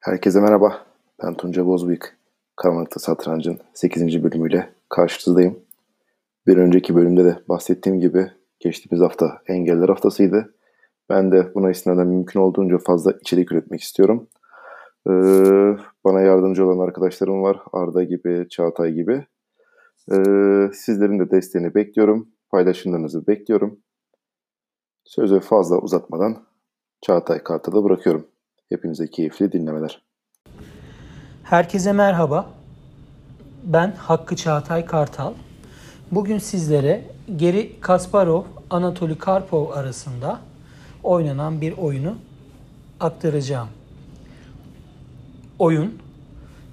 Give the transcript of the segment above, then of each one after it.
Herkese merhaba. Ben Tunca Bozbıyık. Karanlıkta Satrancın 8. bölümüyle karşınızdayım. Bir önceki bölümde de bahsettiğim gibi geçtiğimiz hafta engeller haftasıydı. Ben de buna istinaden mümkün olduğunca fazla içerik üretmek istiyorum. Ee, bana yardımcı olan arkadaşlarım var. Arda gibi, Çağatay gibi. Ee, sizlerin de desteğini bekliyorum. Paylaşımlarınızı bekliyorum. Sözü fazla uzatmadan Çağatay Kartal'a bırakıyorum. Hepinize keyifli dinlemeler. Herkese merhaba. Ben Hakkı Çağatay Kartal. Bugün sizlere Geri Kasparov, Anatoly Karpov arasında oynanan bir oyunu aktaracağım. Oyun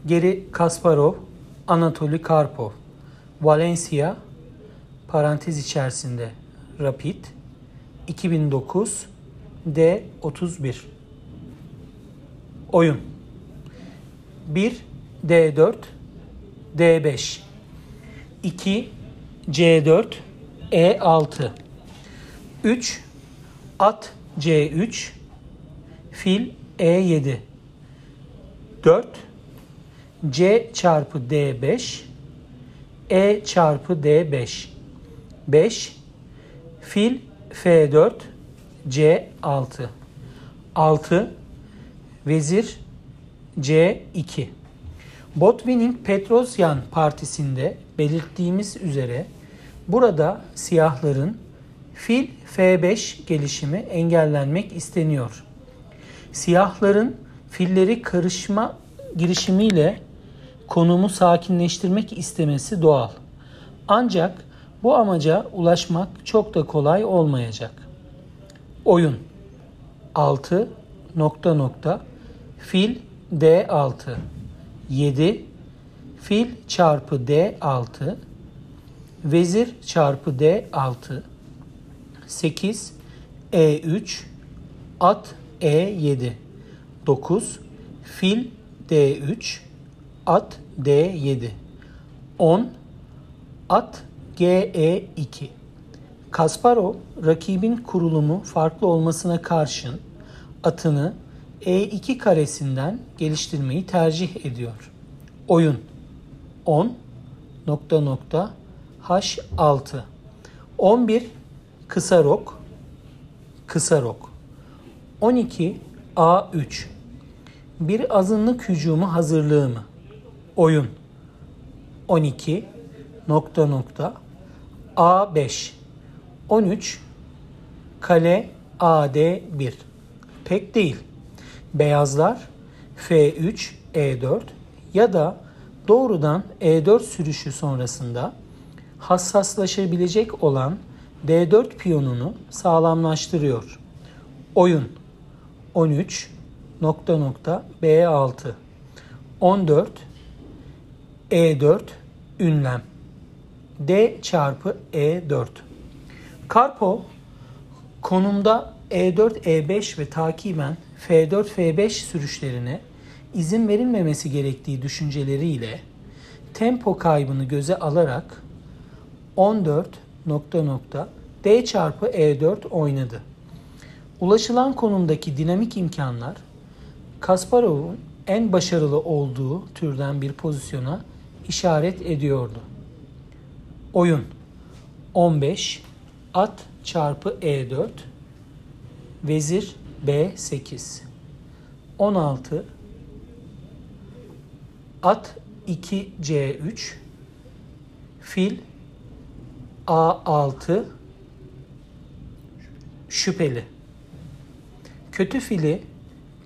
Geri Kasparov, Anatoly Karpov, Valencia parantez içerisinde Rapid 2009 D31 Oyun. 1 D4 D5 2 C4 E6 3 At C3 Fil E7 4 C çarpı D5 E çarpı D5 5 Fil F4 C6 6 Vezir C2 Botvinnik Petrosyan Partisi'nde belirttiğimiz üzere burada siyahların fil F5 gelişimi engellenmek isteniyor. Siyahların filleri karışma girişimiyle konumu sakinleştirmek istemesi doğal. Ancak bu amaca ulaşmak çok da kolay olmayacak. Oyun 6 nokta nokta fil D6 7 fil çarpı D6 vezir çarpı D6 8 E3 at E7 9 fil D3 at D7 10 at GE2 Kasparov rakibin kurulumu farklı olmasına karşın atını E2 karesinden geliştirmeyi tercih ediyor. Oyun. 10 nokta nokta H6 11 kısa rok kısa rok. 12 A3 bir azınlık hücumu hazırlığı mı? Oyun. 12 nokta nokta A5 13 kale AD1 pek değil. Beyazlar F3 E4 ya da doğrudan E4 sürüşü sonrasında hassaslaşabilecek olan D4 piyonunu sağlamlaştırıyor. Oyun 13 nokta nokta B6 14 E4 ünlem D çarpı E4 Karpov konumda E4, E5 ve takiben F4, F5 sürüşlerine izin verilmemesi gerektiği düşünceleriyle tempo kaybını göze alarak 14 nokta nokta D çarpı E4 oynadı. Ulaşılan konumdaki dinamik imkanlar Kasparov'un en başarılı olduğu türden bir pozisyona işaret ediyordu. Oyun 15 at çarpı E4 vezir B8 16 at 2 C3 fil A6 şüpheli. Kötü fili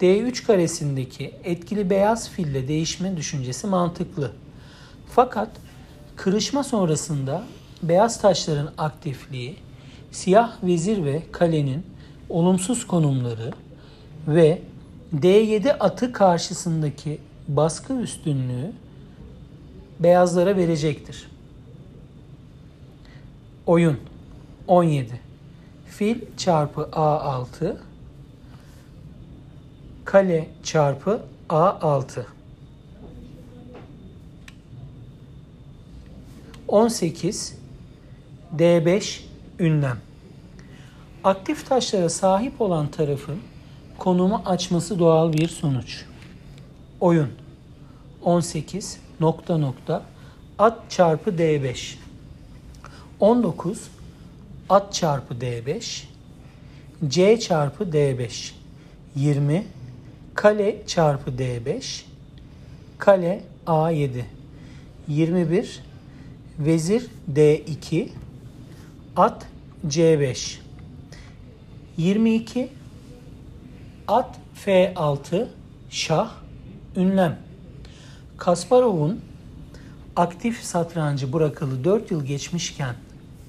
D3 karesindeki etkili beyaz fille değişme düşüncesi mantıklı. Fakat kırışma sonrasında beyaz taşların aktifliği, siyah vezir ve kalenin olumsuz konumları ve D7 atı karşısındaki baskı üstünlüğü beyazlara verecektir. Oyun 17 Fil çarpı A6 Kale çarpı A6 18 D5 ünlem Aktif taşlara sahip olan tarafın konumu açması doğal bir sonuç. Oyun. 18 nokta nokta at çarpı D5 19 at çarpı D5 C çarpı D5 20 kale çarpı D5 kale A7 21 vezir D2 at C5 22 at F6 şah ünlem Kasparov'un aktif satrancı bırakalı 4 yıl geçmişken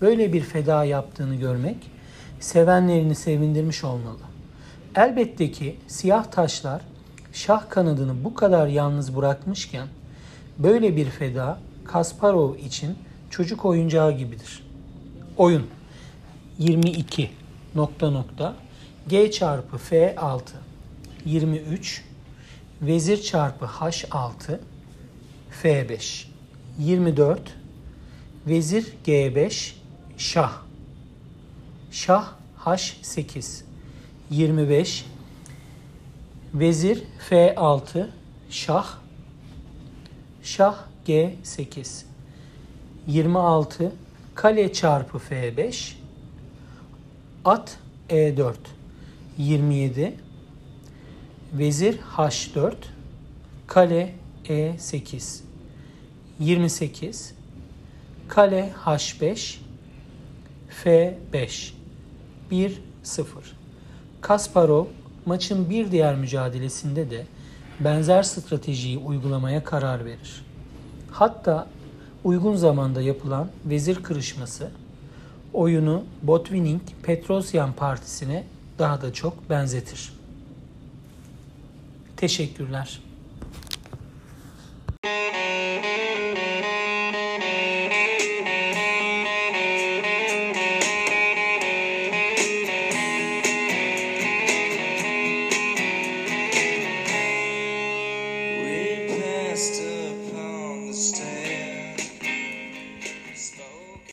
böyle bir feda yaptığını görmek sevenlerini sevindirmiş olmalı. Elbette ki siyah taşlar şah kanadını bu kadar yalnız bırakmışken böyle bir feda Kasparov için çocuk oyuncağı gibidir. Oyun 22 nokta nokta. G çarpı F6 23 Vezir çarpı H6 F5 24 Vezir G5 Şah. Şah H8 25 Vezir F6 Şah. Şah G8 26 Kale çarpı F5 At E4 27 Vezir H4 Kale E8 28 Kale H5 F5 1-0 Kasparov maçın bir diğer mücadelesinde de benzer stratejiyi uygulamaya karar verir. Hatta uygun zamanda yapılan vezir kırışması oyunu Botvinnik Petrosyan Partisi'ne daha da çok benzetir. Teşekkürler.